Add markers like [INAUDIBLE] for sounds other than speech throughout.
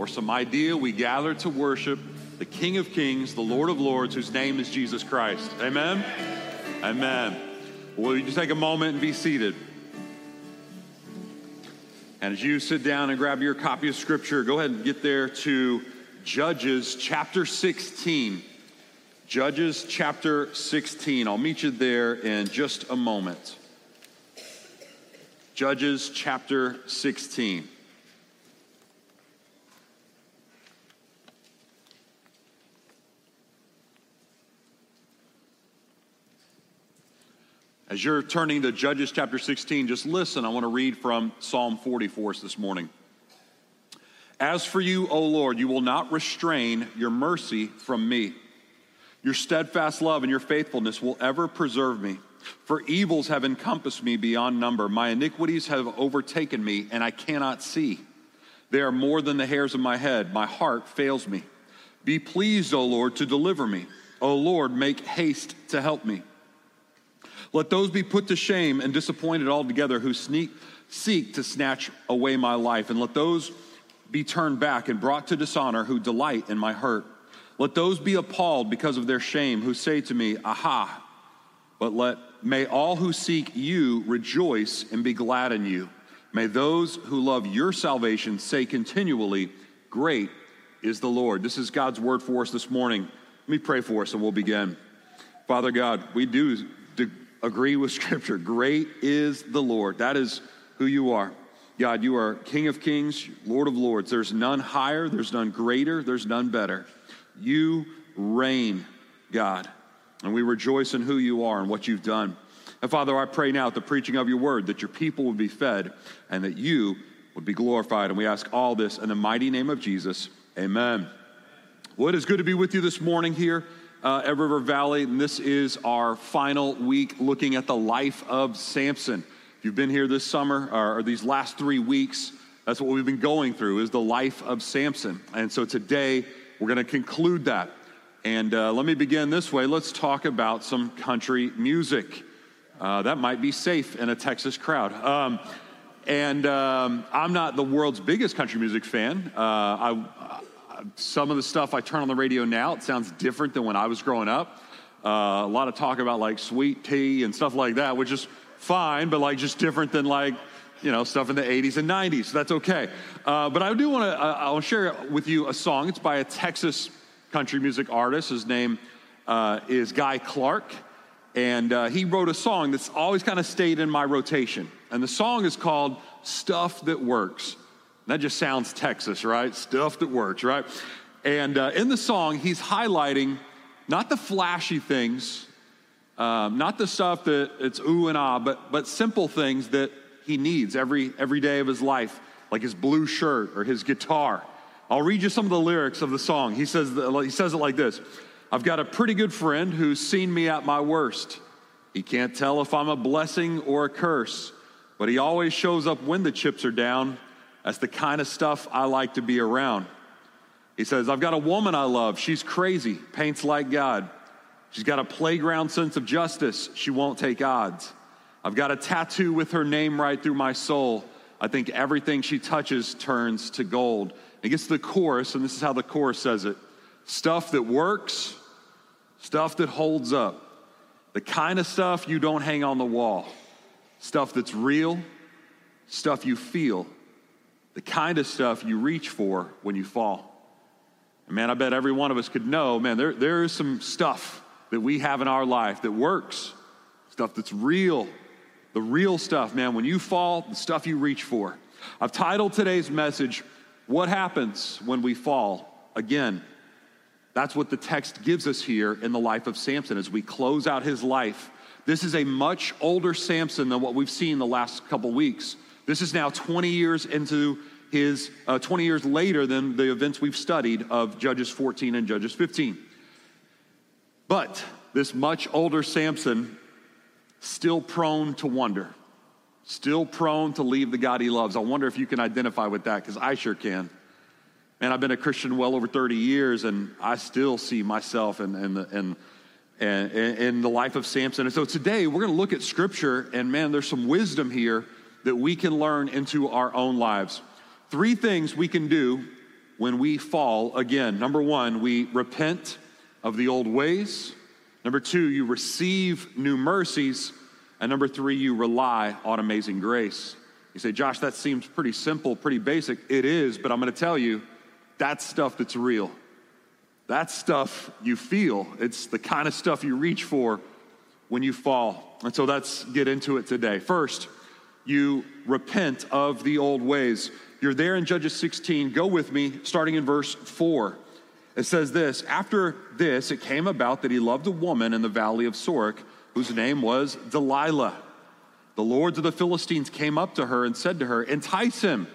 or some idea. We gather to worship the King of Kings, the Lord of Lords, whose name is Jesus Christ. Amen? Amen. Will you just take a moment and be seated? And as you sit down and grab your copy of Scripture, go ahead and get there to Judges chapter 16. Judges chapter 16. I'll meet you there in just a moment. Judges chapter 16. As you're turning to Judges chapter 16, just listen. I want to read from Psalm 40 for us this morning. As for you, O Lord, you will not restrain your mercy from me. Your steadfast love and your faithfulness will ever preserve me. For evils have encompassed me beyond number. My iniquities have overtaken me, and I cannot see. They are more than the hairs of my head. My heart fails me. Be pleased, O Lord, to deliver me. O Lord, make haste to help me. Let those be put to shame and disappointed altogether who sneak, seek to snatch away my life, and let those be turned back and brought to dishonor who delight in my hurt. Let those be appalled because of their shame who say to me, Aha! But let may all who seek you rejoice and be glad in you. May those who love your salvation say continually, Great is the Lord. This is God's word for us this morning. Let me pray for us and we'll begin. Father God, we do agree with Scripture. Great is the Lord. That is who you are. God, you are King of kings, Lord of lords. There's none higher, there's none greater, there's none better. You reign, God. And we rejoice in who you are and what you've done. And Father, I pray now at the preaching of your word that your people would be fed and that you would be glorified. And we ask all this in the mighty name of Jesus. Amen. Well, good to be with you this morning here uh, at River Valley, and this is our final week looking at the life of Samson. If you've been here this summer or, or these last three weeks, that's what we've been going through is the life of Samson. And so today we're going to conclude that. And uh, let me begin this way. Let's talk about some country music. Uh, that might be safe in a Texas crowd. Um, and um, I'm not the world's biggest country music fan. Uh, I, some of the stuff I turn on the radio now, it sounds different than when I was growing up. Uh, a lot of talk about like sweet tea and stuff like that, which is fine, but like just different than like, you know, stuff in the 80s and 90s. So that's okay. Uh, but I do want to, uh, I'll share with you a song. It's by a Texas country music artist. His name uh, is Guy Clark. And uh, he wrote a song that's always kind of stayed in my rotation. And the song is called Stuff That Works. That just sounds Texas, right? Stuff that works, right? And uh, in the song, he's highlighting not the flashy things, um, not the stuff that it's ooh and ah, but, but simple things that he needs every, every day of his life, like his blue shirt or his guitar. I'll read you some of the lyrics of the song. He says, he says it like this I've got a pretty good friend who's seen me at my worst. He can't tell if I'm a blessing or a curse, but he always shows up when the chips are down that's the kind of stuff I like to be around. He says, I've got a woman I love. She's crazy, paints like God. She's got a playground sense of justice. She won't take odds. I've got a tattoo with her name right through my soul. I think everything she touches turns to gold. It gets to the chorus, and this is how the chorus says it stuff that works, stuff that holds up, the kind of stuff you don't hang on the wall, stuff that's real, stuff you feel the kind of stuff you reach for when you fall. And man, I bet every one of us could know, man, there, there is some stuff that we have in our life that works, stuff that's real, the real stuff, man. When you fall, the stuff you reach for. I've titled today's message, What Happens When We Fall Again. That's what the text gives us here in the life of Samson as we close out his life. This is a much older Samson than what we've seen the last couple weeks. This is now 20 years into his uh, 20 years later than the events we've studied of Judges 14 and Judges 15. But this much older Samson, still prone to wonder, still prone to leave the God he loves. I wonder if you can identify with that, because I sure can. And I've been a Christian well over 30 years, and I still see myself in, in, the, in, in the life of Samson. And so today we're going to look at Scripture, and man, there's some wisdom here that we can learn into our own lives. Three things we can do when we fall again. Number one, we repent of the old ways. Number two, you receive new mercies. And number three, you rely on amazing grace. You say, Josh, that seems pretty simple, pretty basic. It is, but I'm to tell you, that's stuff that's real. That's stuff you feel. It's the kind of stuff you reach for when you fall. And so let's get into it today. First, you repent of the old ways. You're there in Judges 16. Go with me, starting in verse 4. It says this After this, it came about that he loved a woman in the valley of Sorek, whose name was Delilah. The lords of the Philistines came up to her and said to her, Entice him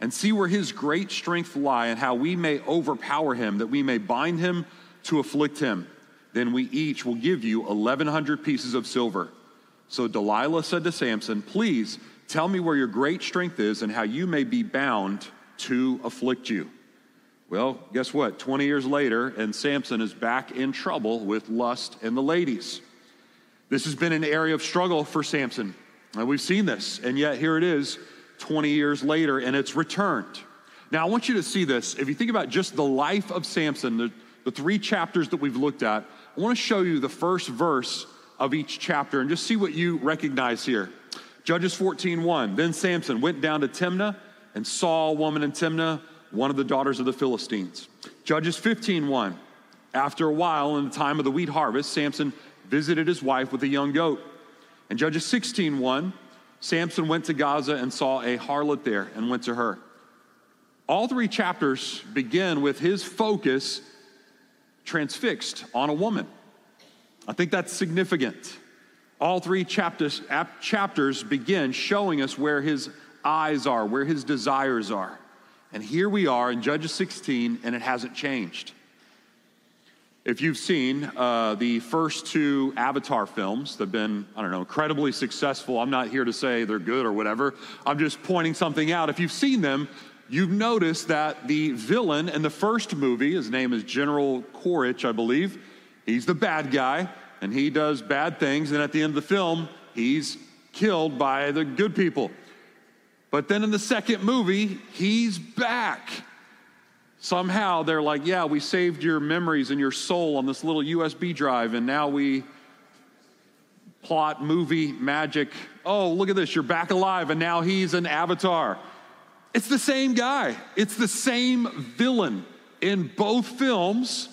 and see where his great strength lie and how we may overpower him, that we may bind him to afflict him. Then we each will give you 1,100 pieces of silver. So Delilah said to Samson, Please tell me where your great strength is and how you may be bound to afflict you. Well, guess what? 20 years later, and Samson is back in trouble with lust and the ladies. This has been an area of struggle for Samson. And we've seen this, and yet here it is 20 years later, and it's returned. Now, I want you to see this. If you think about just the life of Samson, the, the three chapters that we've looked at, I want to show you the first verse of each chapter and just see what you recognize here. Judges 14 1. Then Samson went down to Timnah and saw a woman in Timnah one of the daughters of the Philistines. Judges 15 1. After a while, in the time of the wheat harvest, Samson visited his wife with a young goat. And Judges 16 1, Samson went to Gaza and saw a harlot there and went to her. All three chapters begin with his focus transfixed on a woman. I think that's significant. All three chapters, chapters begin showing us where his eyes are, where his desires are. And here we are in Judges 16, and it hasn't changed. If you've seen uh, the first two Avatar films, they've been, I don't know, incredibly successful. I'm not here to say they're good or whatever. I'm just pointing something out. If you've seen them, you've noticed that the villain in the first movie, his name is General Quaritch, I believe, he's the bad guy, and he does bad things. And at the end of the film, he's killed by the good people. But then in the second movie, he's back. Somehow they're like, yeah, we saved your memories and your soul on this little USB drive, and now we plot movie magic. Oh, look at this, you're back alive, and now he's an avatar. It's the same guy, it's the same villain in both films.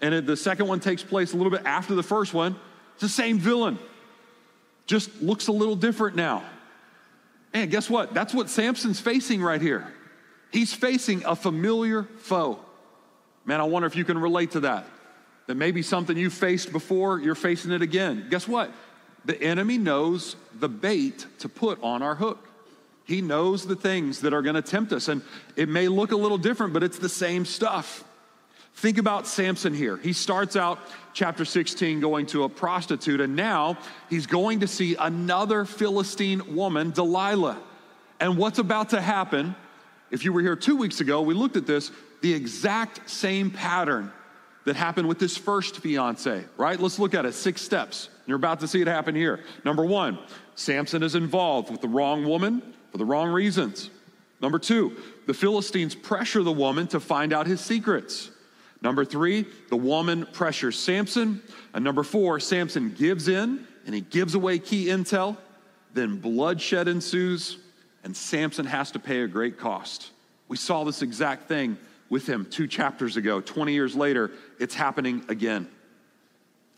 And the second one takes place a little bit after the first one. It's the same villain, just looks a little different now. And guess what? That's what Samson's facing right here. He's facing a familiar foe. Man, I wonder if you can relate to that. That maybe something you faced before, you're facing it again. Guess what? The enemy knows the bait to put on our hook. He knows the things that are going to tempt us. And it may look a little different, but it's the same stuff. Think about Samson here. He starts out chapter 16 going to a prostitute, and now he's going to see another Philistine woman, Delilah. And what's about to happen if you were here two weeks ago, we looked at this, the exact same pattern that happened with this first fiance, right? Let's look at it. Six steps. You're about to see it happen here. Number one, Samson is involved with the wrong woman for the wrong reasons. Number two, the Philistines pressure the woman to find out his secrets. Number three, the woman pressures Samson. And number four, Samson gives in and he gives away key intel. Then bloodshed ensues and Samson has to pay a great cost. We saw this exact thing with him two chapters ago. 20 years later, it's happening again.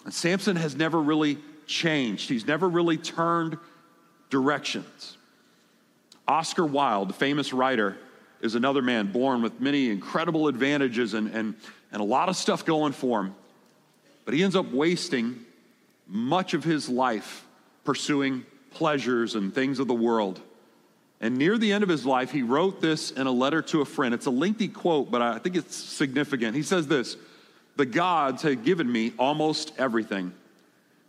And Samson has never really changed, he's never really turned directions. Oscar Wilde, the famous writer, is another man born with many incredible advantages and, and, and a lot of stuff going for him. But he ends up wasting much of his life pursuing pleasures and things of the world. And near the end of his life, he wrote this in a letter to a friend. It's a lengthy quote, but I think it's significant. He says this The gods had given me almost everything,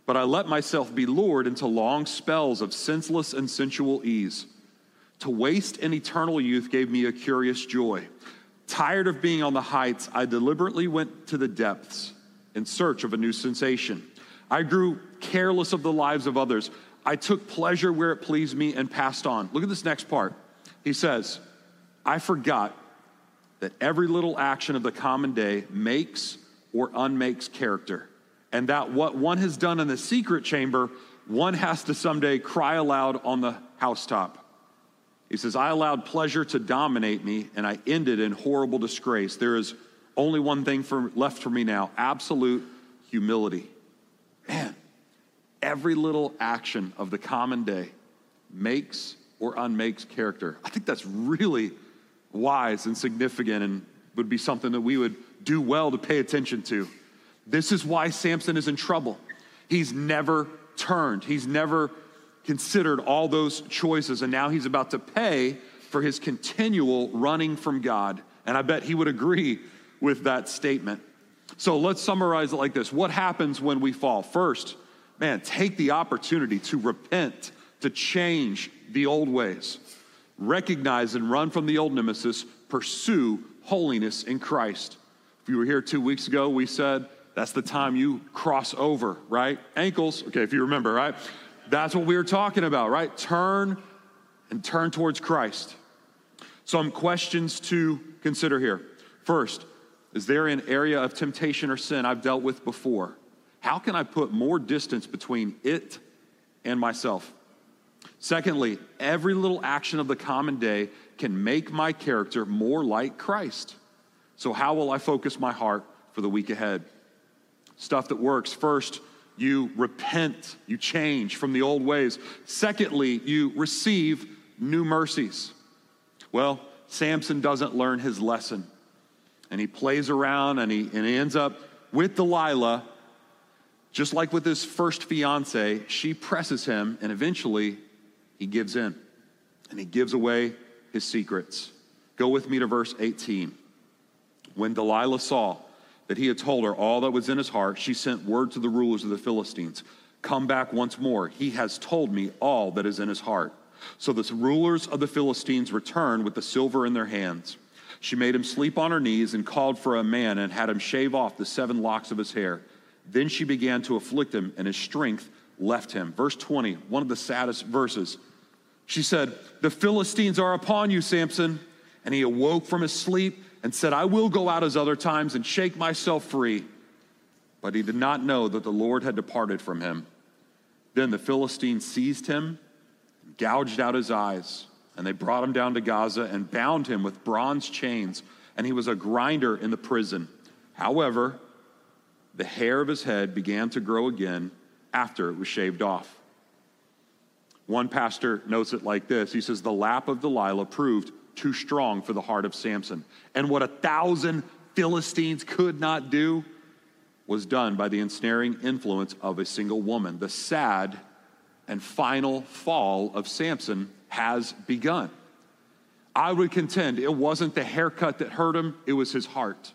but I let myself be lured into long spells of senseless and sensual ease. To waste an eternal youth gave me a curious joy. Tired of being on the heights, I deliberately went to the depths in search of a new sensation. I grew careless of the lives of others. I took pleasure where it pleased me and passed on. Look at this next part. He says, I forgot that every little action of the common day makes or unmakes character, and that what one has done in the secret chamber, one has to someday cry aloud on the housetop. He says, I allowed pleasure to dominate me, and I ended in horrible disgrace. There is only one thing for, left for me now absolute humility. Man, every little action of the common day makes or unmakes character. I think that's really wise and significant and would be something that we would do well to pay attention to. This is why Samson is in trouble. He's never turned, he's never considered all those choices, and now he's about to pay for his continual running from God. And I bet he would agree with that statement. So let's summarize it like this What happens when we fall? First, man, take the opportunity to repent, to change the old ways. Recognize and run from the old nemesis, pursue holiness in Christ. If you were here two weeks ago, we said that's the time you cross over, right? Ankles, okay, if you remember, right? That's what we were talking about, right? Turn and turn towards Christ. Some questions to consider here. First, is there an area of temptation or sin I've dealt with before? How can I put more distance between it and myself? Secondly, every little action of the common day can make my character more like Christ. So, how will I focus my heart for the week ahead? Stuff that works. First, you repent, you change from the old ways. Secondly, you receive new mercies. Well, Samson doesn't learn his lesson and he plays around and he, and he ends up with Delilah. Just like with his first fiance, she presses him and eventually he gives in and he gives away his secrets. Go with me to verse 18. When Delilah saw that he had told her all that was in his heart, she sent word to the rulers of the Philistines Come back once more. He has told me all that is in his heart. So the rulers of the Philistines returned with the silver in their hands. She made him sleep on her knees and called for a man and had him shave off the seven locks of his hair. Then she began to afflict him, and his strength left him. Verse 20, one of the saddest verses. She said, The Philistines are upon you, Samson. And he awoke from his sleep and said, I will go out as other times and shake myself free. But he did not know that the Lord had departed from him. Then the Philistines seized him, gouged out his eyes and they brought him down to Gaza and bound him with bronze chains, and he was a grinder in the prison. However, the hair of his head began to grow again after it was shaved off. One pastor notes it like this He says, The lap of Delilah proved too strong for the heart of Samson. And what a thousand Philistines could not do was done by the ensnaring influence of a single woman. The sad and final fall of Samson has begun. I would contend it wasn't the haircut that hurt him, it was his heart.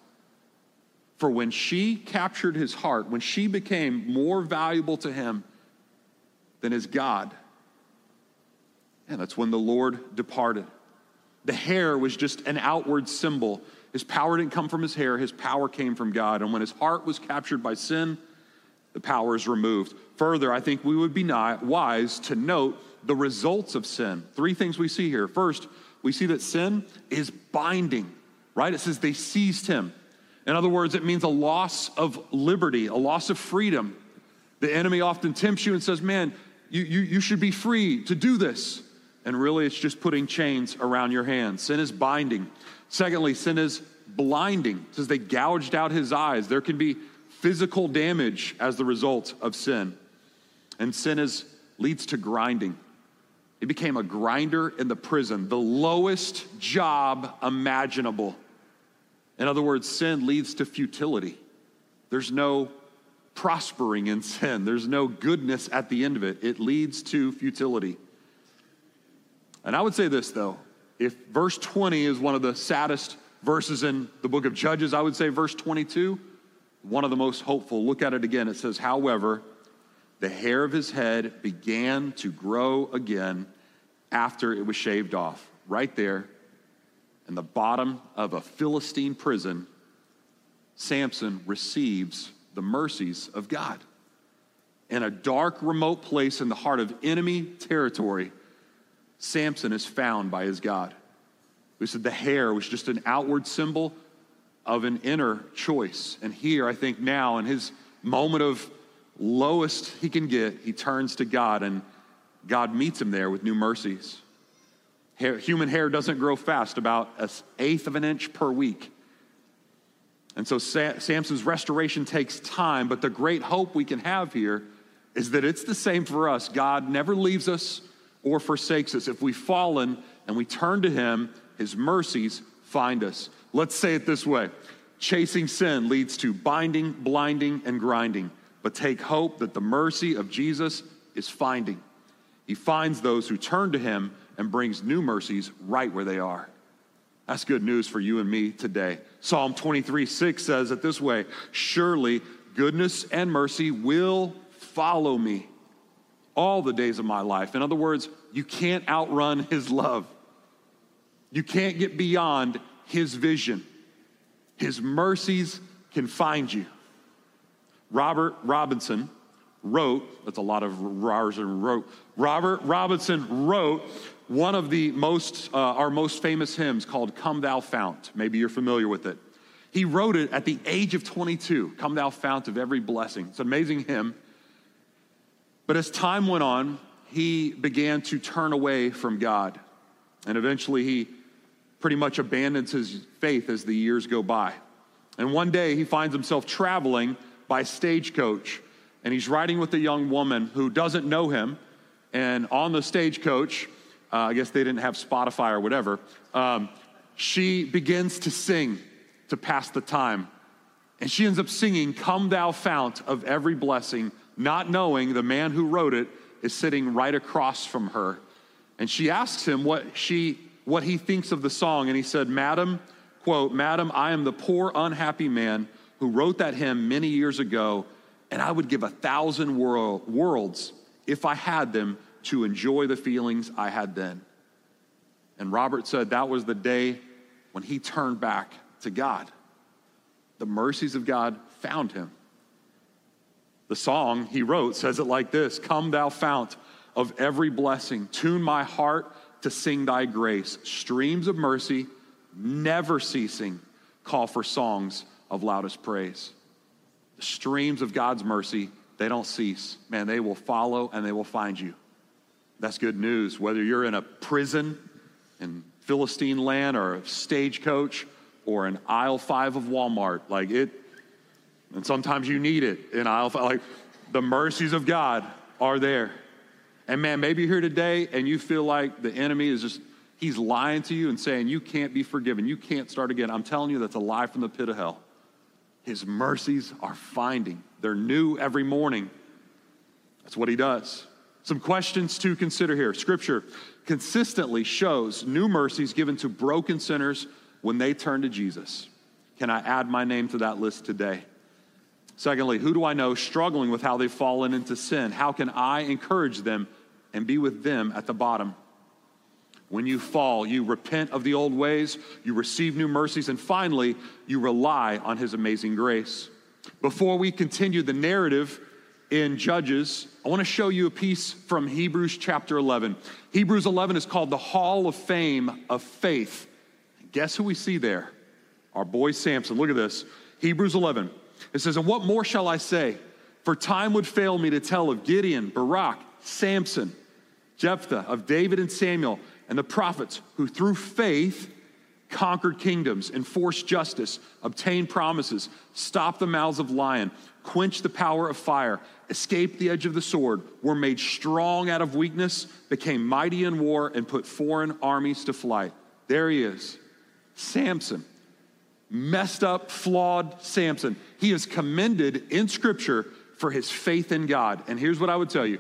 For when she captured his heart, when she became more valuable to him than his God, and that's when the Lord departed. The hair was just an outward symbol. His power didn't come from his hair, his power came from God. And when his heart was captured by sin, the power is removed. Further, I think we would be wise to note the results of sin. Three things we see here. First, we see that sin is binding, right? It says they seized him. In other words, it means a loss of liberty, a loss of freedom. The enemy often tempts you and says, Man, you, you, you should be free to do this. And really, it's just putting chains around your hands. Sin is binding. Secondly, sin is blinding. It says they gouged out his eyes. There can be physical damage as the result of sin. And sin is, leads to grinding. He became a grinder in the prison, the lowest job imaginable. In other words, sin leads to futility. There's no prospering in sin, there's no goodness at the end of it. It leads to futility. And I would say this, though. If verse 20 is one of the saddest verses in the book of Judges, I would say verse 22, one of the most hopeful. Look at it again. It says, However, the hair of his head began to grow again after it was shaved off. Right there, in the bottom of a Philistine prison, Samson receives the mercies of God. In a dark, remote place in the heart of enemy territory, Samson is found by his God. We said the hair was just an outward symbol of an inner choice. And here, I think now, in his moment of lowest he can get, he turns to God, and God meets him there with new mercies. Hair, human hair doesn't grow fast, about an eighth of an inch per week. And so Samson's restoration takes time, but the great hope we can have here is that it's the same for us. God never leaves us or forsakes us. If we've fallen and we turn to Him, His mercies find us. Let's say it this way chasing sin leads to binding, blinding, and grinding. But take hope that the mercy of Jesus is finding. He finds those who turn to Him and brings new mercies right where they are. That's good news for you and me today. Psalm 23 6 says it this way Surely goodness and mercy will follow me all the days of my life. In other words, you can't outrun his love, you can't get beyond his vision. His mercies can find you. Robert Robinson wrote, that's a lot of Robinson wrote. Robert Robinson wrote one of the most, uh, our most famous hymns called Come Thou Fount. Maybe you're familiar with it. He wrote it at the age of 22, Come Thou Fount of Every Blessing. It's an amazing hymn. But as time went on, he began to turn away from God. And eventually he pretty much abandons his faith as the years go by. And one day he finds himself traveling by stagecoach. And he's riding with a young woman who doesn't know him. And on the stagecoach, uh, I guess they didn't have Spotify or whatever, um, she begins to sing to pass the time. And she ends up singing, Come Thou Fount of Every Blessing, not knowing the man who wrote it is sitting right across from her. And she asks him what, she, what he thinks of the song. And he said, Madam, quote, Madam, I am the poor, unhappy man who wrote that hymn many years ago, and I would give a thousand world, worlds if I had them to enjoy the feelings I had then. And Robert said that was the day when he turned back to God. The mercies of God found him. The song he wrote says it like this Come, thou fount of every blessing, tune my heart to sing thy grace. Streams of mercy, never ceasing, call for songs of loudest praise. The streams of God's mercy, they don't cease. Man, they will follow and they will find you. That's good news. Whether you're in a prison in Philistine land or a stagecoach or an aisle five of Walmart, like it, and sometimes you need it aisle five, like the mercies of God are there. And man, maybe you're here today and you feel like the enemy is just, he's lying to you and saying you can't be forgiven, you can't start again. I'm telling you, that's a lie from the pit of hell. His mercies are finding, they're new every morning. That's what he does. Some questions to consider here. Scripture consistently shows new mercies given to broken sinners when they turn to Jesus. Can I add my name to that list today? Secondly, who do I know struggling with how they've fallen into sin? How can I encourage them and be with them at the bottom? When you fall, you repent of the old ways, you receive new mercies, and finally, you rely on His amazing grace. Before we continue the narrative in Judges, I want to show you a piece from Hebrews chapter 11. Hebrews 11 is called the Hall of Fame of Faith. Guess who we see there? Our boy Samson. Look at this. Hebrews 11. It says, And what more shall I say? For time would fail me to tell of Gideon, Barak, Samson, Jephthah, of David and Samuel, and the prophets who through faith conquered kingdoms, enforced justice, obtained promises, stopped the mouths of lion, quenched the power of fire, escaped the edge of the sword, were made strong out of weakness, became mighty in war, and put foreign armies to flight. There he is, Samson. Messed up, flawed Samson. He is commended in Scripture for his faith in God. And here's what I would tell you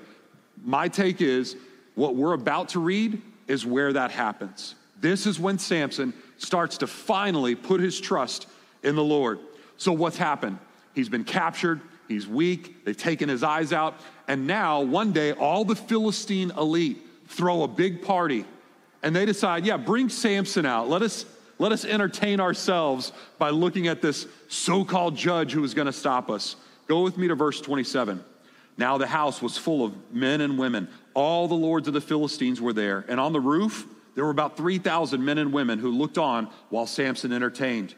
my take is what we're about to read is where that happens. This is when Samson starts to finally put his trust in the Lord. So, what's happened? He's been captured, he's weak, they've taken his eyes out, and now one day all the Philistine elite throw a big party and they decide, yeah, bring Samson out. Let us, let us entertain ourselves by looking at this so called judge who is going to stop us. Go with me to verse 27. Now the house was full of men and women. All the lords of the Philistines were there. And on the roof, there were about 3,000 men and women who looked on while Samson entertained.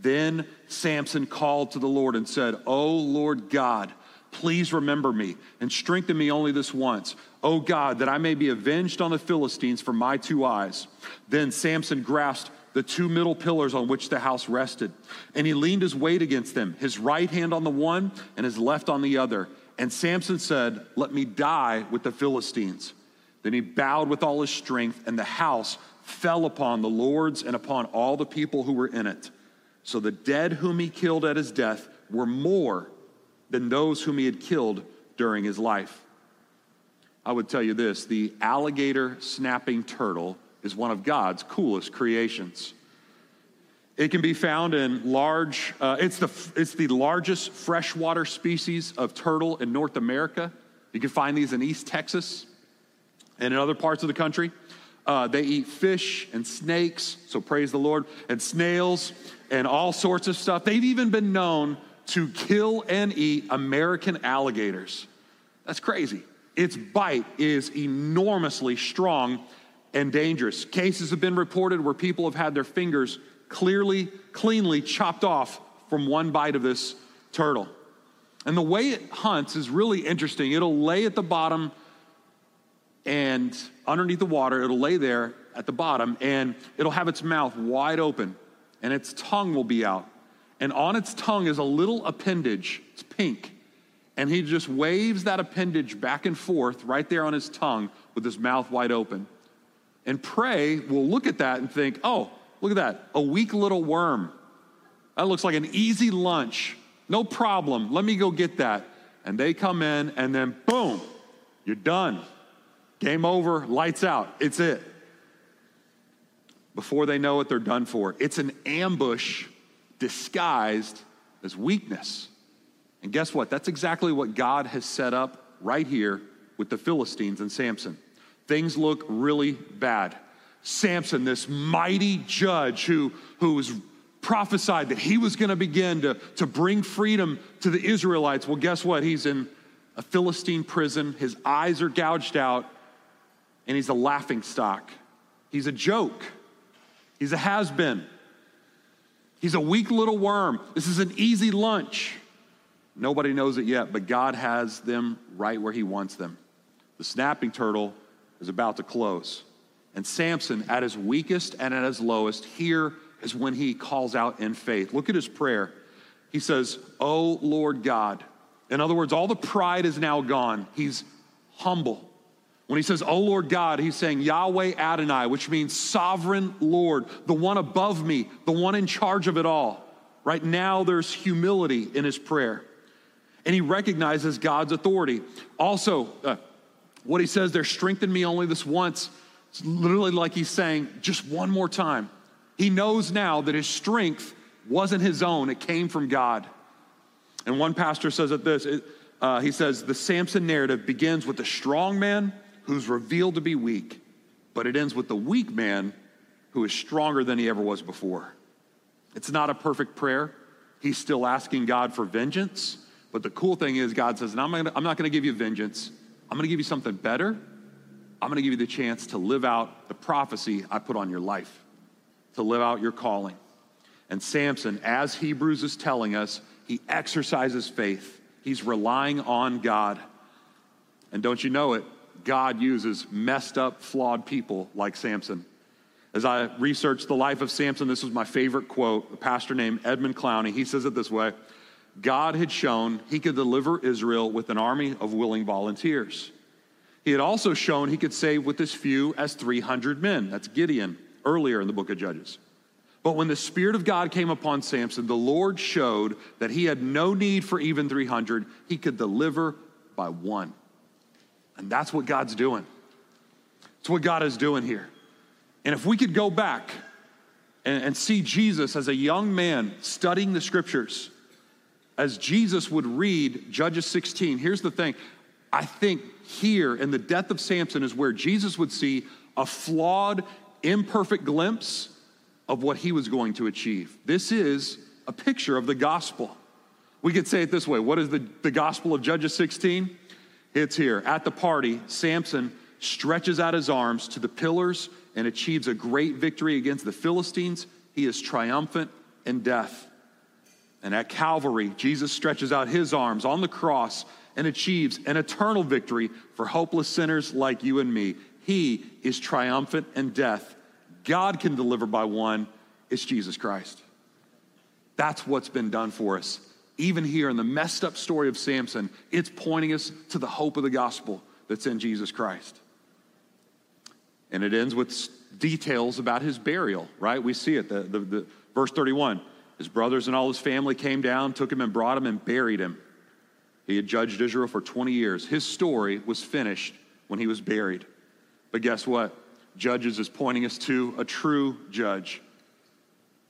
Then Samson called to the Lord and said, O Lord God, please remember me and strengthen me only this once. O God, that I may be avenged on the Philistines for my two eyes. Then Samson grasped the two middle pillars on which the house rested, and he leaned his weight against them, his right hand on the one and his left on the other. And Samson said, Let me die with the Philistines. Then he bowed with all his strength, and the house fell upon the lords and upon all the people who were in it. So the dead whom he killed at his death were more than those whom he had killed during his life. I would tell you this the alligator snapping turtle is one of God's coolest creations. It can be found in large, uh, it's, the, it's the largest freshwater species of turtle in North America. You can find these in East Texas and in other parts of the country. Uh, they eat fish and snakes, so praise the Lord, and snails and all sorts of stuff. They've even been known to kill and eat American alligators. That's crazy. Its bite is enormously strong and dangerous. Cases have been reported where people have had their fingers clearly, cleanly chopped off from one bite of this turtle. And the way it hunts is really interesting. It'll lay at the bottom and underneath the water, it'll lay there at the bottom and it'll have its mouth wide open and its tongue will be out. And on its tongue is a little appendage, it's pink. And he just waves that appendage back and forth right there on his tongue with his mouth wide open. And prey will look at that and think, oh, look at that, a weak little worm. That looks like an easy lunch. No problem. Let me go get that. And they come in, and then boom, you're done. Game over, lights out. It's it. Before they know it, they're done for. It's an ambush disguised as weakness. And guess what? That's exactly what God has set up right here with the Philistines and Samson. Things look really bad. Samson, this mighty judge who, who was prophesied that he was going to begin to, to bring freedom to the Israelites. Well, guess what? He's in a Philistine prison. His eyes are gouged out, and he's a laughing stock. He's a joke. He's a has been. He's a weak little worm. This is an easy lunch. Nobody knows it yet, but God has them right where He wants them. The snapping turtle is about to close. And Samson, at his weakest and at his lowest, here is when he calls out in faith. Look at his prayer. He says, Oh Lord God. In other words, all the pride is now gone. He's humble. When he says, Oh Lord God, he's saying Yahweh Adonai, which means sovereign Lord, the one above me, the one in charge of it all. Right now, there's humility in his prayer. And he recognizes God's authority. Also, uh, what he says there, strengthen me only this once. It's literally like he's saying, just one more time. He knows now that his strength wasn't his own, it came from God. And one pastor says it this it, uh, he says, the Samson narrative begins with the strong man who's revealed to be weak, but it ends with the weak man who is stronger than he ever was before. It's not a perfect prayer. He's still asking God for vengeance. But the cool thing is, God says, I'm, gonna, I'm not going to give you vengeance. I'm going to give you something better. I'm going to give you the chance to live out the prophecy I put on your life, to live out your calling. And Samson, as Hebrews is telling us, he exercises faith. He's relying on God. And don't you know it? God uses messed up, flawed people like Samson. As I researched the life of Samson, this was my favorite quote. A pastor named Edmund Clowney, he says it this way God had shown he could deliver Israel with an army of willing volunteers. He had also shown he could save with as few as 300 men. That's Gideon earlier in the book of Judges. But when the Spirit of God came upon Samson, the Lord showed that he had no need for even 300. He could deliver by one. And that's what God's doing. It's what God is doing here. And if we could go back and, and see Jesus as a young man studying the scriptures, as Jesus would read Judges 16, here's the thing. I think here in the death of Samson is where Jesus would see a flawed, imperfect glimpse of what he was going to achieve. This is a picture of the gospel. We could say it this way What is the, the gospel of Judges 16? It's here. At the party, Samson stretches out his arms to the pillars and achieves a great victory against the Philistines. He is triumphant in death. And at Calvary, Jesus stretches out his arms on the cross and achieves an eternal victory for hopeless sinners like you and me. He is triumphant in death. God can deliver by one, it's Jesus Christ. That's what's been done for us. Even here in the messed up story of Samson, it's pointing us to the hope of the gospel that's in Jesus Christ. And it ends with details about his burial, right? We see it, the, the, the verse 31. His brothers and all his family came down, took him and brought him and buried him. He had judged Israel for 20 years. His story was finished when he was buried. But guess what? Judges is pointing us to a true judge.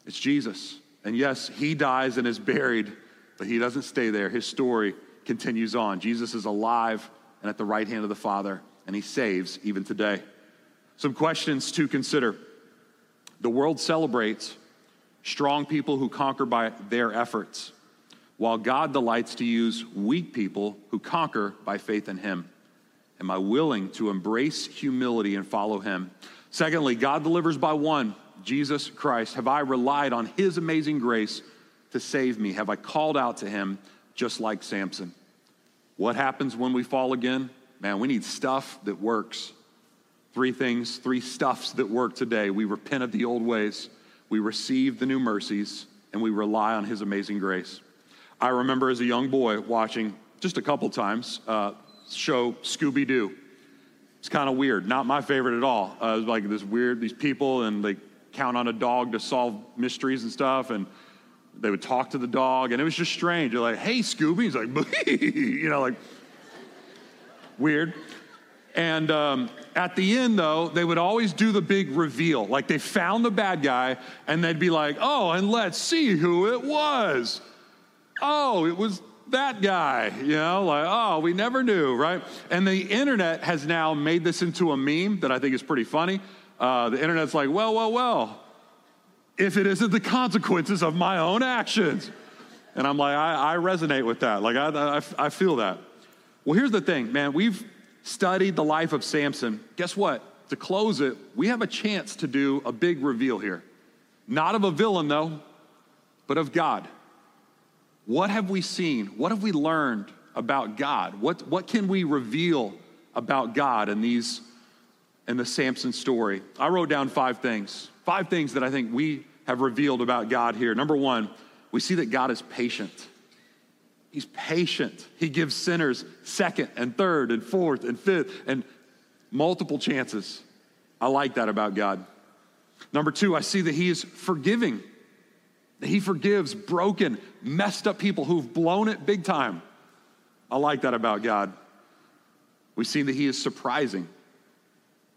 It's Jesus. And yes, he dies and is buried, but he doesn't stay there. His story continues on. Jesus is alive and at the right hand of the Father, and he saves even today. Some questions to consider. The world celebrates strong people who conquer by their efforts, while God delights to use weak people who conquer by faith in him. Am I willing to embrace humility and follow him? Secondly, God delivers by one, Jesus Christ. Have I relied on his amazing grace to save me? Have I called out to him just like Samson? What happens when we fall again? Man, we need stuff that works. Three things, three stuffs that work today. We repent of the old ways, we receive the new mercies, and we rely on his amazing grace. I remember as a young boy watching just a couple times uh, show Scooby Doo. It's kind of weird. Not my favorite at all. Uh, like this weird, these people, and they count on a dog to solve mysteries and stuff. And they would talk to the dog, and it was just strange. You're like, hey, Scooby. He's like, [LAUGHS] [LAUGHS] you know, like weird. And um, at the end, though, they would always do the big reveal. Like they found the bad guy, and they'd be like, oh, and let's see who it was. Oh, it was that guy, you know, like, oh, we never knew, right? And the internet has now made this into a meme that I think is pretty funny. Uh, the internet's like, well, well, well, if it isn't the consequences of my own actions. And I'm like, I, I resonate with that. Like, I, I, I feel that. Well, here's the thing, man. We've studied the life of Samson. Guess what? To close it, we have a chance to do a big reveal here. Not of a villain, though, but of God. What have we seen? What have we learned about God? What, what can we reveal about God in these in the Samson story? I wrote down five things. Five things that I think we have revealed about God here. Number one, we see that God is patient. He's patient. He gives sinners second and third and fourth and fifth and multiple chances. I like that about God. Number two, I see that He is forgiving. That He forgives broken, messed up people who've blown it big time. I like that about God. We see that He is surprising.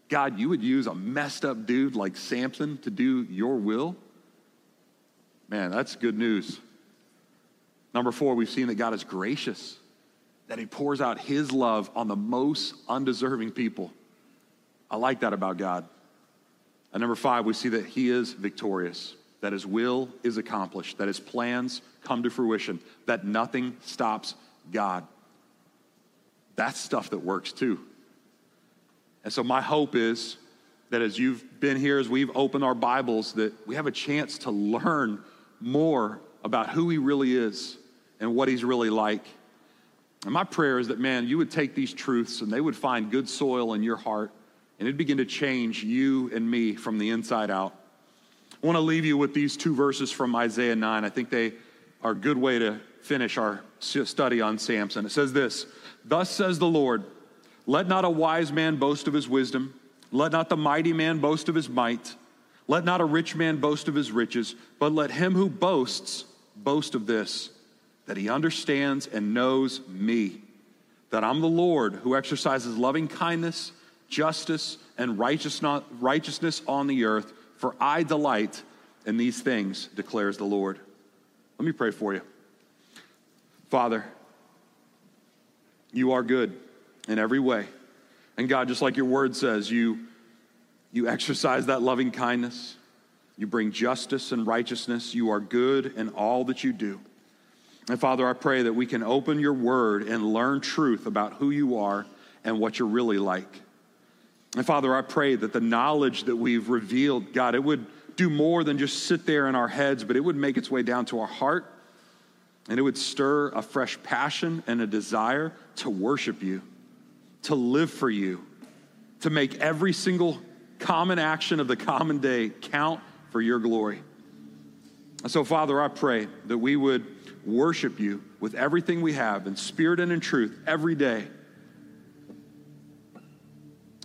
God, you would use a messed up dude like Samson to do your will? Man, that's good news. Number four, we've seen that God is gracious, that He pours out His love on the most undeserving people. I like that about God. And number five, we see that He is victorious that his will is accomplished, that his plans come to fruition, that nothing stops God. That's stuff that works too. And so, my hope is that as you've been here, as we've opened our Bibles, that we have a chance to learn more about who he really is and what he's really like. And my prayer is that, man, you would take these truths and they would find good soil in your heart and it'd begin to change you and me from the inside out. I want to leave you with these two verses from Isaiah 9. I think they are a good way to finish our study on Samson. It says this Thus says the Lord, let not a wise man boast of his wisdom, let not the mighty man boast of his might, let not a rich man boast of his riches, but let him who boasts boast of this, that he understands and knows me, that I'm the Lord who exercises loving kindness, justice, and righteousness on the earth, for I delight in these things, declares the Lord. Let me pray for you. Father, you are good in every way. And God, just like your word says, you, you exercise that loving kindness. You bring justice and righteousness. You are good in all that you do. And Father, I pray that we can open your word and learn truth about who you are and what you're really like. And Father, I pray that the knowledge that we've revealed, God, it would do more than just sit there in our heads, but it would make its way down to our heart and it would stir a fresh passion and a desire to worship you, to live for you, to make every single common action of the common day count for your glory. And so, Father, I pray that we would worship you with everything we have in spirit and in truth every day.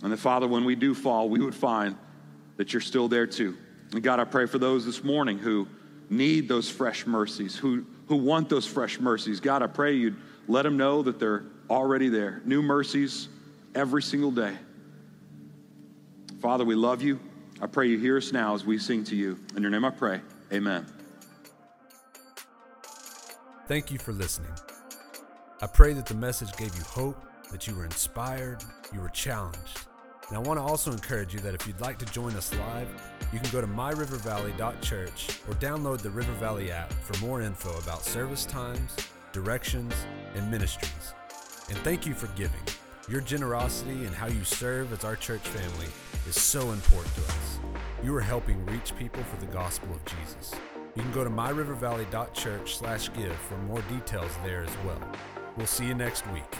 And that, Father, when we do fall, we would find that you're still there too. And God, I pray for those this morning who need those fresh mercies, who, who want those fresh mercies. God, I pray you'd let them know that they're already there. New mercies every single day. Father, we love you. I pray you hear us now as we sing to you. In your name I pray. Amen. Thank you for listening. I pray that the message gave you hope, that you were inspired, you were challenged. And I want to also encourage you that if you'd like to join us live, you can go to myrivervalley.church or download the River Valley app for more info about service times, directions, and ministries. And thank you for giving. Your generosity and how you serve as our church family is so important to us. You are helping reach people for the gospel of Jesus. You can go to myrivervalley.church/give for more details there as well. We'll see you next week.